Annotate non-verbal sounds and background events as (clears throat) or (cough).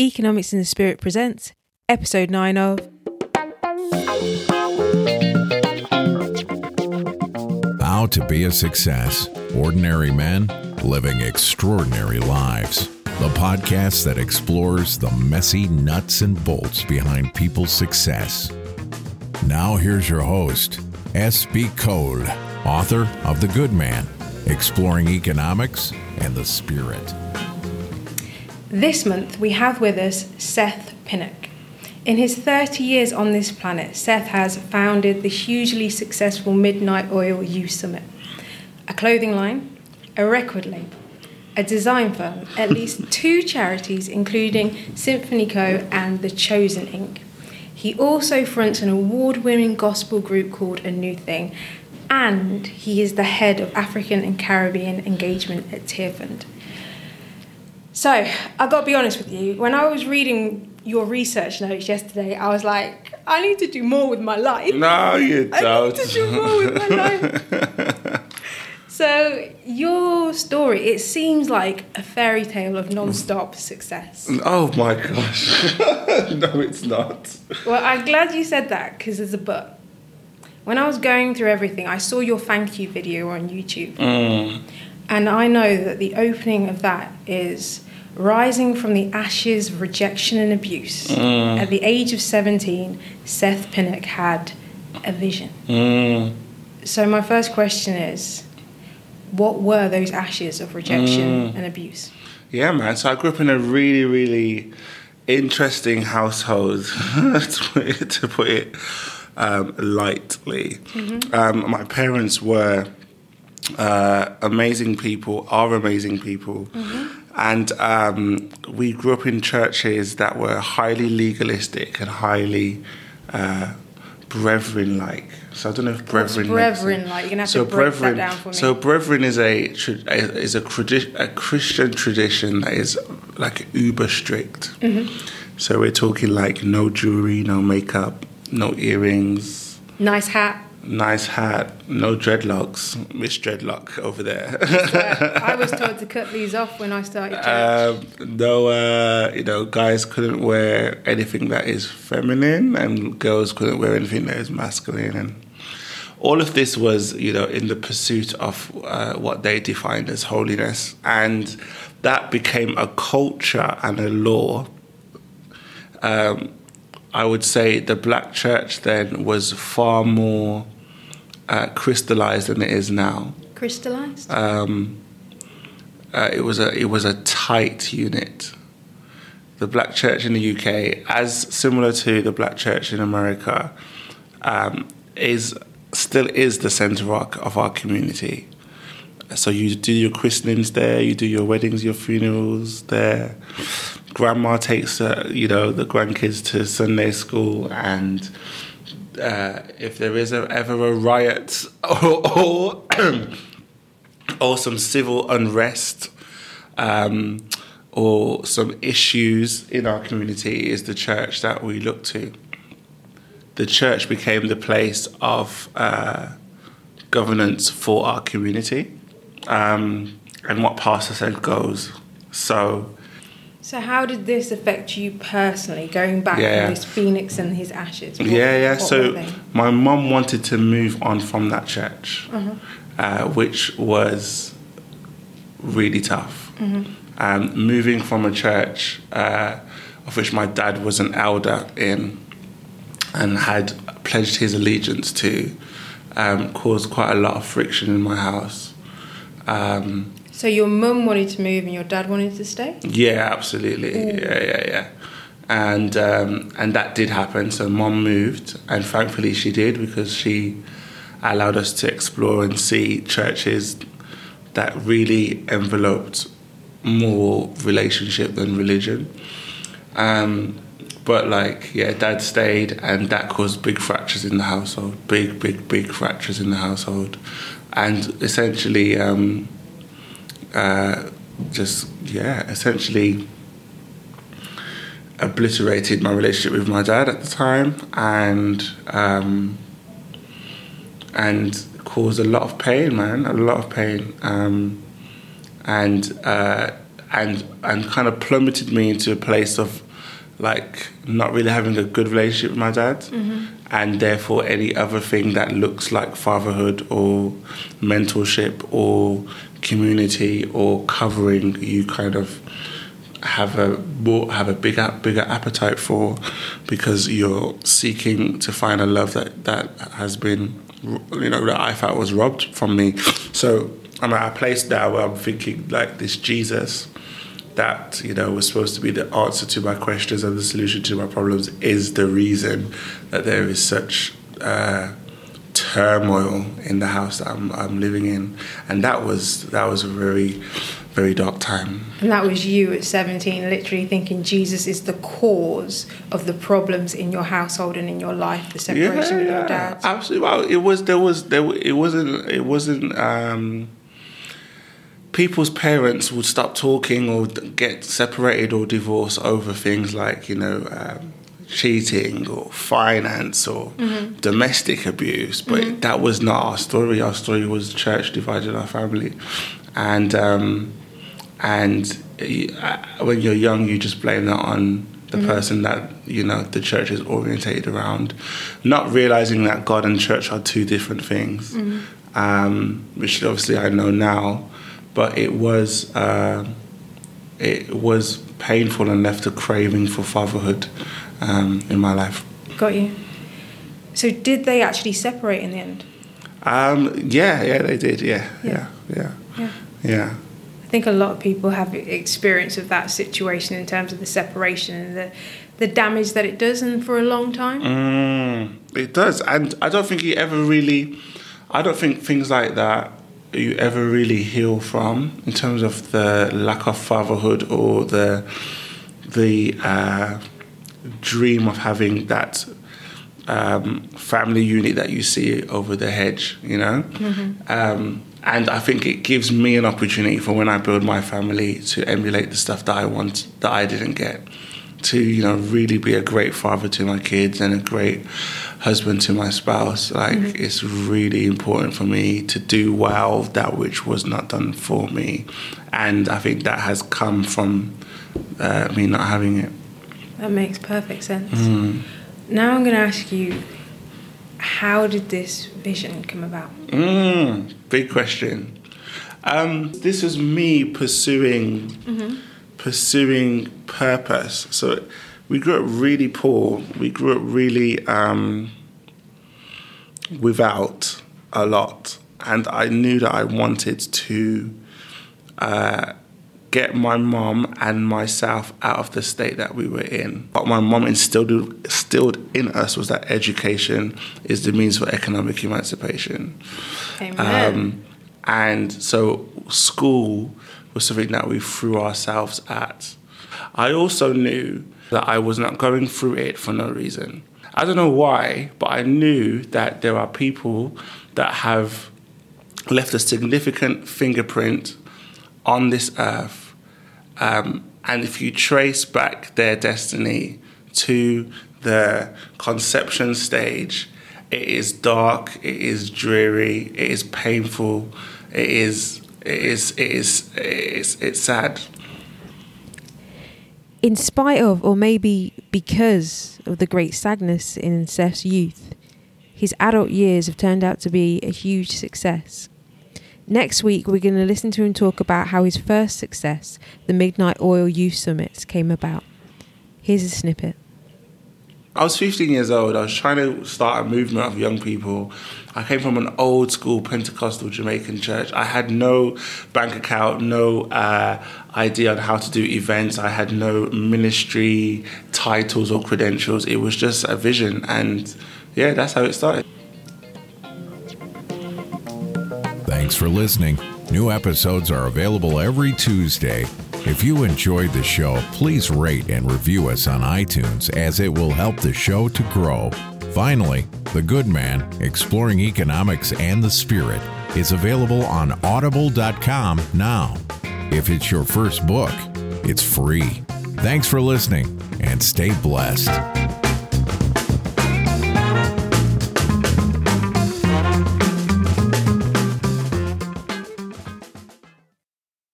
Economics in the Spirit presents episode 9 of How to be a success. Ordinary men living extraordinary lives. The podcast that explores the messy nuts and bolts behind people's success. Now, here's your host, S.B. Cole, author of The Good Man, exploring economics and the spirit. This month we have with us Seth Pinnock. In his 30 years on this planet, Seth has founded the hugely successful Midnight Oil Youth Summit, a clothing line, a record label, a design firm, at (laughs) least two charities, including Symphony Co. and The Chosen Inc. He also fronts an award winning gospel group called A New Thing, and he is the head of African and Caribbean engagement at Tearfund. So, I got to be honest with you, when I was reading your research notes yesterday, I was like, I need to do more with my life. No, you (laughs) don't. need to do more with my life. (laughs) so, your story, it seems like a fairy tale of non stop success. Oh my gosh. (laughs) no, it's not. Well, I'm glad you said that because there's a but. When I was going through everything, I saw your thank you video on YouTube. Mm. And I know that the opening of that is rising from the ashes of rejection and abuse. Mm. At the age of 17, Seth Pinnock had a vision. Mm. So, my first question is what were those ashes of rejection Mm. and abuse? Yeah, man. So I grew up in a really, really interesting household, (laughs) to put it, to put it um, lightly. Um, my parents were uh, amazing people, are amazing people. And um, we grew up in churches that were highly legalistic and highly uh, brethren like. So I don't know if brethren. brethren like? You're gonna have so to break that down for me. So brethren is a is a, tradi- a Christian tradition that is like uber strict. Mm-hmm. So we're talking like no jewelry, no makeup, no earrings, Nice hat. Nice hat, no dreadlocks. Miss Dreadlock over there. I was (laughs) told to cut these off when I started church. um, no, uh, you know, guys couldn't wear anything that is feminine, and girls couldn't wear anything that is masculine, and all of this was, you know, in the pursuit of uh, what they defined as holiness, and that became a culture and a law. Um, I would say the black church then was far more uh, crystallized than it is now. Crystallized? Um, uh, it was a it was a tight unit. The black church in the UK, as similar to the black church in America, um, is still is the center of our, of our community. So you do your christenings there, you do your weddings, your funerals there. Grandma takes uh, you know the grandkids to Sunday school, and uh, if there is a, ever a riot (laughs) or, (clears throat) or some civil unrest um, or some issues in our community is the church that we look to. The church became the place of uh, governance for our community, um, and what pastor said goes. So, So, how did this affect you personally, going back Yeah. from this phoenix and his ashes? What- yeah, yeah. So my mum wanted to move on from that church, Uh-huh. uh, which was really tough. Mm-hmm. Um, moving from a church uh, of which my dad was an elder in and had pledged his allegiance to um, caused quite a lot of friction in my house. Um, So, your mum wanted to move and your dad wanted to stay? yeah, absolutely. Yeah, yeah, yeah. And um, and that did happen. So mom moved, and thankfully she did because she allowed us to explore and see churches that really enveloped more relationship than religion. Um, but like, yeah, dad stayed, and that caused big fractures in the household. Big, big, big fractures in the household, and essentially. Um, uh, just yeah, essentially obliterated my relationship with my dad at the time, and um, and caused a lot of pain, man, a lot of pain. Um, and uh, and and kind of plummeted me into a place of like not really having a good relationship with my dad, and therefore any other thing that looks like fatherhood or mentorship or community or covering, you kind of have a more have a bigger bigger appetite for because you're seeking to find a love that that has been you know that I felt was robbed from me. So I'm at a place now where I'm thinking like this Jesus that you know was supposed to be the answer to my questions and the solution to my problems is the reason that there is such uh, turmoil in the house that I'm, I'm living in, and that was that was a very very dark time. And that was you at 17, literally thinking Jesus is the cause of the problems in your household and in your life, the separation with your dad. absolutely. Well, it was there was there it wasn't it wasn't. Um, people's parents would stop talking or get separated or divorced over things like you know um, cheating or finance or Mm-hmm. domestic abuse but that was not our story. Our story was church divided our family. And um, and uh, when you're young you just blame that on the person that you know the church is orientated around. Not realizing that god and church are two different things um, which obviously i know now but it was uh, it was painful and left a craving for fatherhood um, in my life. Got you. So, did they actually separate in the end? Um, yeah, yeah, they did. Yeah, Yeah. yeah, yeah, Yeah. I think a lot of people have experience of that situation in terms of the separation and the, the damage that it does, and for a long time. Mm, it does, and I don't think you ever really. I don't think things like that you ever really heal from in terms of the lack of fatherhood or the the uh, dream of having that um, family unit that you see over the hedge, you know. Um, and I think it gives me an opportunity for when I build my family to emulate the stuff that I want that I didn't get. To you know, really be a great father to my kids and a great husband to my spouse. Like it's really important for me to do well that which was not done for me, and I think that has come from uh, me not having it. That makes perfect sense. Now I'm going to ask you, how did this vision come about? Mm, big question. Um, this was me pursuing pursuing purpose. So we grew up really poor. We grew up really um, without a lot, and I knew that I wanted to uh, get my mom and myself out of the state that we were in. What my mom instilled instilled in us was that education is the means for economic emancipation. Amen. Um, and so school was something that we threw ourselves at. I also knew that I was not going through it for no reason. I don't know why, but I knew that there are people that have left a significant fingerprint on this earth. Um, and if you trace back their destiny to the conception stage, it is dark, it is dreary, it is painful, it is, it is, it is, it is it's sad. in spite of, or maybe because of the great sadness in Seth's youth, his adult years have turned out to be a huge success. Next week, we're going to listen to him talk about how his first success, the Midnight Oil Youth summits came about. Here's a snippet. I was 15 years old. I was trying to start a movement of young people. I came from an old school Pentecostal Jamaican church. I had no bank account, no uh, idea on how to do events. I had no ministry titles or credentials. It was just a vision. And yeah, that's how it started. Thanks for listening. New episodes are available every Tuesday. If you enjoyed the show, please rate and review us on iTunes as it will help the show to grow. Finally, The Good Man Exploring Economics and the Spirit is available on audible.com now. If it's your first book, it's free. Thanks for listening and stay blessed.